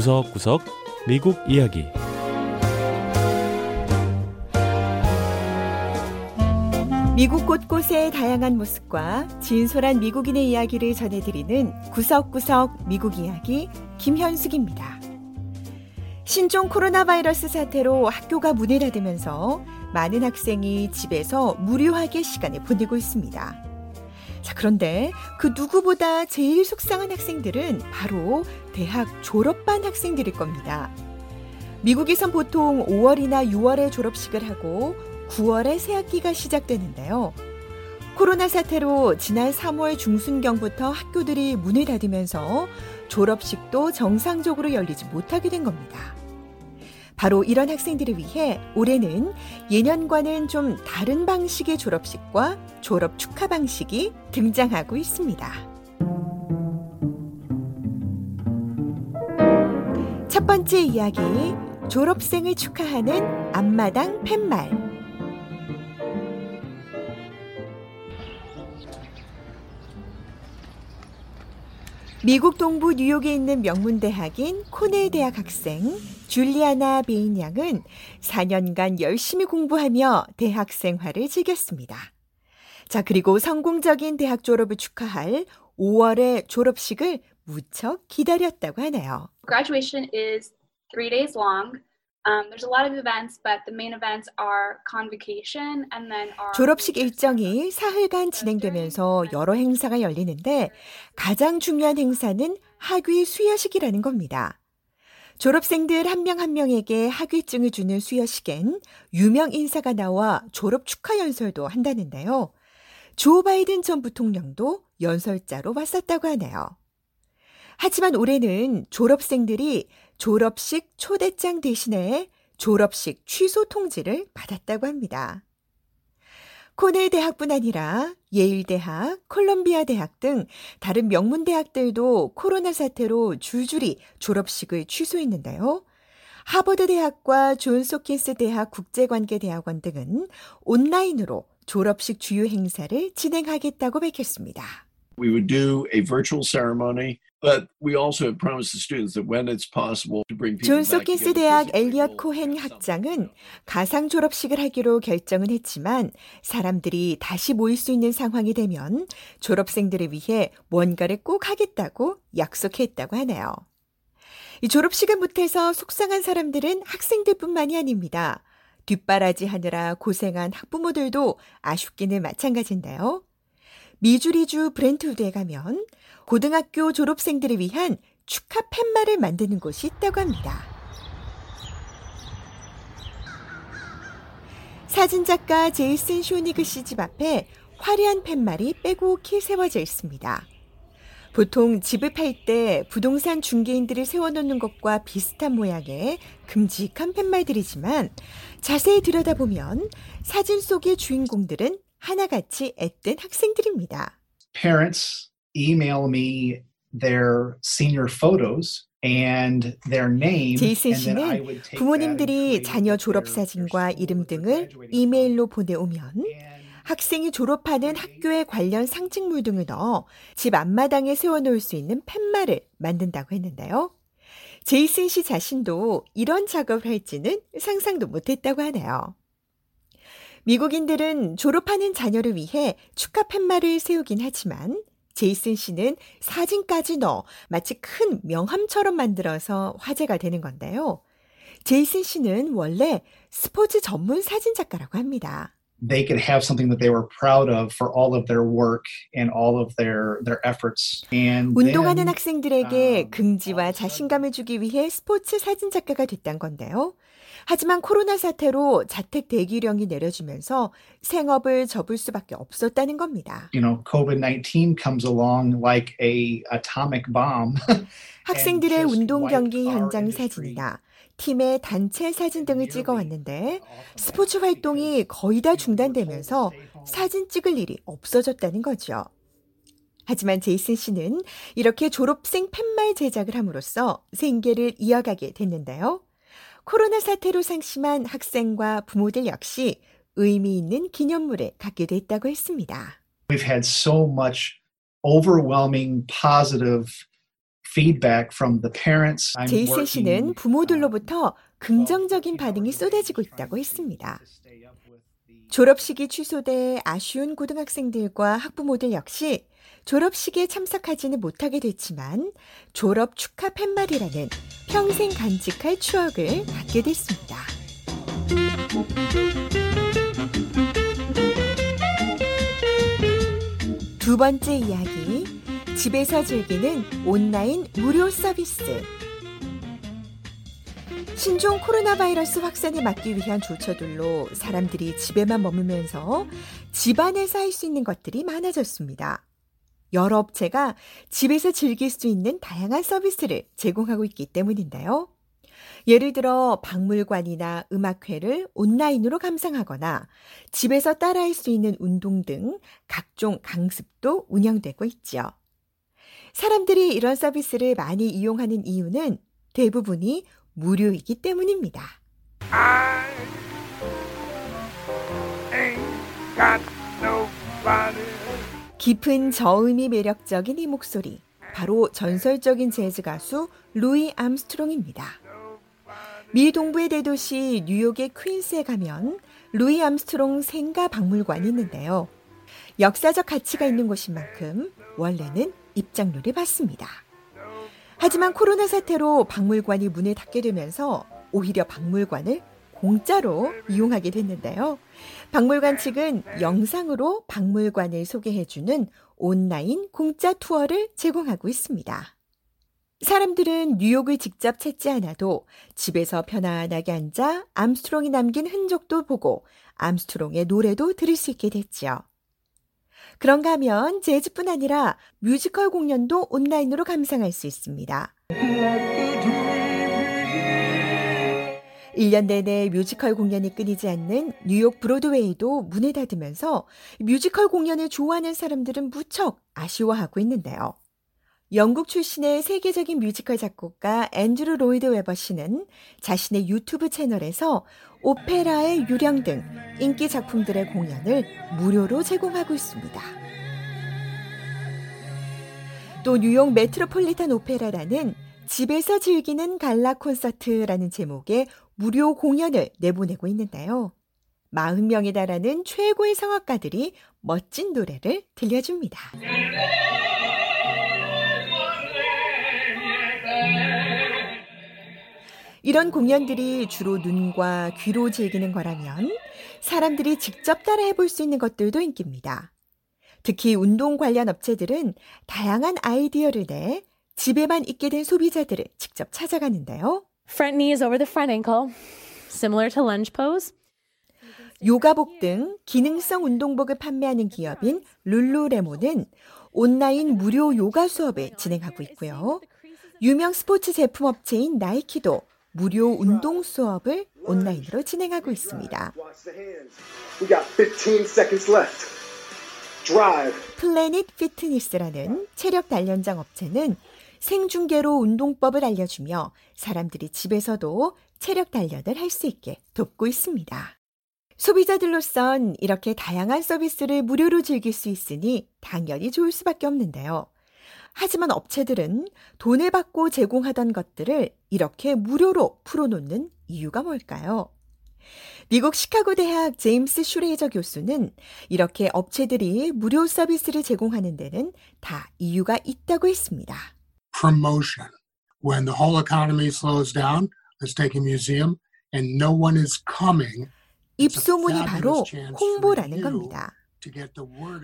구석구석 미국 이야기 미국 곳곳의 다양한 모습과 진솔한 미국인의 이야기를 전해드리는 구석구석 미국 이야기 김현숙입니다. 신종 코로나 바이러스 사태로 학교가 문을 닫으면서 많은 학생이 집에서 무료하게 시간을 보내고 있습니다. 자, 그런데 그 누구보다 제일 속상한 학생들은 바로 대학 졸업반 학생들일 겁니다. 미국에선 보통 5월이나 6월에 졸업식을 하고 9월에 새학기가 시작되는데요. 코로나 사태로 지난 3월 중순경부터 학교들이 문을 닫으면서 졸업식도 정상적으로 열리지 못하게 된 겁니다. 바로 이런 학생들을 위해 올해는 예년과는 좀 다른 방식의 졸업식과 졸업 축하 방식이 등장하고 있습니다. 첫 번째 이야기, 졸업생을 축하하는 앞마당 팻말. 미국 동부 뉴욕에 있는 명문대학인 코넬 대학 학생 줄리아나 베인 양은 4년간 열심히 공부하며 대학 생활을 즐겼습니다. 자, 그리고 성공적인 대학 졸업을 축하할 5월의 졸업식을 무척 기다렸다고 하네요. Graduation is three days long. Um, there's a lot of events, but the main events are convocation and then our 졸업식 일정이 사흘간 진행되면서 여러 행사가 열리는데 가장 중요한 행사는 학위 수여식이라는 겁니다. 졸업생들 한 명한 명에게 학위증을 주는 수여식엔 유명 인사가 나와 졸업 축하 연설도 한다는데요. 조 바이든 전 부통령도 연설자로 왔었다고 하네요. 하지만 올해는 졸업생들이 졸업식 초대장 대신에 졸업식 취소 통지를 받았다고 합니다. 코넬 대학뿐 아니라 예일 대학, 콜롬비아 대학 등 다른 명문 대학들도 코로나 사태로 줄줄이 졸업식을 취소했는데요. 하버드 대학과 존스 홉킨스 대학 국제관계대학원 등은 온라인으로 졸업식 주요 행사를 진행하겠다고 밝혔습니다. We would do a virtual ceremony, 홉킨스 together 대학 엘리엇 코헨 학장은 가상 졸업식을 하기로 결정은 했지만 사람들이 다시 모일 수 있는 상황이 되면 졸업생들을 위해 뭔가를 꼭 하겠다고 약속했다고 하네요. 이 졸업식을 못해서 속상한 사람들은 학생들뿐만이 아닙니다. 뒷바라지 하느라 고생한 학부모들도 아쉽기는 마찬가지인데요. 미주리주 브렌트우드에 가면 고등학교 졸업생들을 위한 축하 팻말을 만드는 곳이 있다고 합니다. 사진작가 제이슨 쇼니그 씨 집 앞에 화려한 팻말이 빼곡히 세워져 있습니다. 보통 집을 팔 때 부동산 중개인들을 세워놓는 것과 비슷한 모양의 큼직한 팻말들이지만 자세히 들여다보면 사진 속의 주인공들은 하나같이 앳된 학생들입니다. parents email me their senior photos and their name. 제이슨 씨는 부모님들이 자녀 졸업 사진과 이름 등을 이메일로. 보내오면 학생이 졸업하는 학교에 관련 상징물 등을 넣어 집 앞마당에 세워놓을 수 있는 팻말을 만든다고 했는데요. 제이슨 씨 자신도 이런 작업을 할지는 상상도 못했다고 하네요. 미국인들은 졸업하는 자녀를 위해 축하 팻말을 세우긴 하지만 제이슨 씨는 사진까지 넣어 마치 큰 명함처럼 만들어서 화제가 되는 건데요. 제이슨 씨는 원래 스포츠 전문 사진 작가라고 합니다. they could have something that they were proud of for all of their work and all of their their efforts. And 운동하는 학생들에게 um, 긍지와 자신감을 주기 위해 스포츠 사진 작가가 됐단 건데요. 하지만 코로나 사태로 자택 대기령이 내려지면서 생업을 접을 수밖에 없었다는 겁니다. you know, COVID nineteen comes along like a atomic bomb. 학생들의 운동 경기 현장. 사진이나 팀의 단체 사진 등을 찍어 왔는데 off of 스포츠 활동이 거의 다 중단되면서. 사진 찍을 일이 없어졌다는 거죠. 하지만 제이슨 씨는 이렇게 졸업생 팻말 제작을 함으로써 생계를 이어가게 됐는데요. 코로나 사태로 상심한 학생과 부모들 역시 의미 있는 기념물을 갖게 됐다고 했습니다. We've had so much overwhelming positive feedback from the parents. 제이슨 씨는 부모들로부터 uh, 긍정적인 반응이 쏟아지고 있다고 했습니다. 졸업식이 취소돼 아쉬운 고등학생들과 학부모들 역시 졸업식에 참석하지는 못하게 됐지만 졸업 축하 팻말이라는 평생 간직할 추억을 갖게 됐습니다. 두 번째 이야기, 집에서 즐기는 온라인 무료 서비스. 신종 코로나 바이러스 확산을 막기 위한 조처들로 사람들이 집에만 머무면서 집안에서 할수 있는 것들이 많아졌습니다. 여러 업체가 집에서 즐길 수 있는 다양한 서비스를 제공하고 있기 때문인데요. 예를 들어 박물관이나 음악회를 온라인으로 감상하거나 집에서 따라할 수 있는 운동 등 각종 강습도 운영되고 있죠. 사람들이 이런 서비스를 많이 이용하는 이유는 대부분이 무료이기 때문입니다. 깊은 저음이 매력적인 이 목소리. 바로 전설적인 재즈 가수 루이 암스트롱입니다. 미 동부의 대도시 뉴욕의 퀸스에 가면 루이 암스트롱 생가 박물관이 있는데요. 역사적 가치가 있는 곳인 만큼 원래는 입장료를 받습니다. 하지만 코로나 사태로 박물관이 문을 닫게 되면서 오히려 박물관을 공짜로 이용하게 됐는데요. 박물관 측은 영상으로 박물관을 소개해주는 온라인 공짜 투어를 제공하고 있습니다. 사람들은 뉴욕을 직접 찾지 않아도 집에서 편안하게 앉아 암스트롱이 남긴 흔적도 보고 암스트롱의 노래도 들을 수 있게 됐죠. 그런가 하면 재즈뿐 아니라 뮤지컬 공연도 온라인으로 감상할 수 있습니다. 1년 내내 뮤지컬 공연이 끊이지 않는 뉴욕 브로드웨이도 문을 닫으면서 뮤지컬 공연을 좋아하는 사람들은 무척 아쉬워하고 있는데요. 영국 출신의 세계적인 뮤지컬 작곡가 앤드루 로이드 웨버 씨는 자신의 유튜브 채널에서 오페라의 유령 등 인기 작품들의 공연을 무료로 제공하고 있습니다. 또 뉴욕 메트로폴리탄 오페라라는 집에서 즐기는 갈라 콘서트라는 제목의 무료 공연을 내보내고 있는데요. 40명에 달하는 최고의 성악가들이 멋진 노래를 들려줍니다. 이런 공연들이 주로 눈과 귀로 즐기는 거라면 사람들이 직접 따라 해 볼 수 있는 것들도 인기입니다. 특히 운동 관련 업체들은 다양한 아이디어를 내 집에만 있게 된 소비자들을 직접 찾아가는데요. Front knee is over the front ankle, similar to lunge pose. 요가복 등 기능성 운동복을 판매하는 기업인 룰루레몬은 온라인 무료 요가 수업을 진행하고 있고요. 유명 스포츠 제품 업체인 나이키도 무료 운동 수업을 온라인으로 진행하고 있습니다. We got 15 seconds left. Drive. 플래닛 피트니스라는 체력 단련장 업체는 생중계로 운동법을 알려주며 사람들이 집에서도 체력 단련을 할 수 있게 돕고 있습니다. 소비자들로선 이렇게 다양한 서비스를 무료로 즐길 수 있으니 당연히 좋을 수밖에 없는데요. 하지만 업체들은 돈을 받고 제공하던 것들을 이렇게 무료로 풀어놓는 이유가 뭘까요? 미국 시카고 대학 제임스 슈레이저 교수는 이렇게 업체들이 무료 서비스를 제공하는 데는 다 이유가 있다고 했습니다. promotion. When the whole economy slows down, let's take a museum, and no one is coming. 입소문이 바로 홍보라는 겁니다.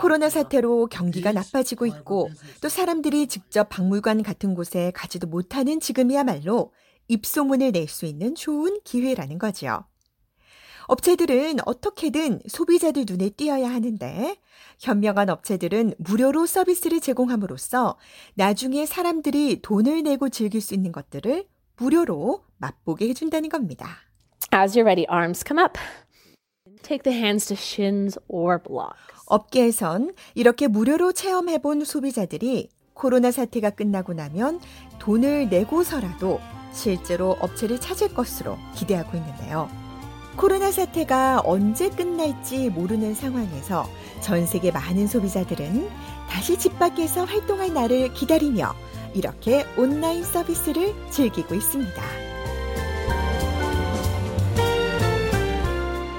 코로나 사태로 경기가 나빠지고 있고 또 사람들이 직접 박물관 같은 곳에 가지도 못하는 지금이야말로 입소문을 낼 수 있는 좋은 기회라는 거죠. 업체들은 어떻게든 소비자들 눈에 띄어야 하는데 현명한 업체들은 무료로 서비스를 제공함으로써 나중에 사람들이 돈을 내고 즐길 수 있는 것들을 무료로 맛보게 해준다는 겁니다. As you're ready, arms come up. Take the hands to shins or blocks. 업계에선 이렇게 무료로 체험해본 소비자들이 코로나 사태가 끝나고 나면 돈을 내고서라도 실제로 업체를 찾을 것으로 기대하고 있는데요. 코로나 사태가 언제 끝날지 모르는 상황에서 전 세계 많은 소비자들은 다시 집 밖에서 활동할 날을 기다리며 이렇게 온라인 서비스를 즐기고 있습니다.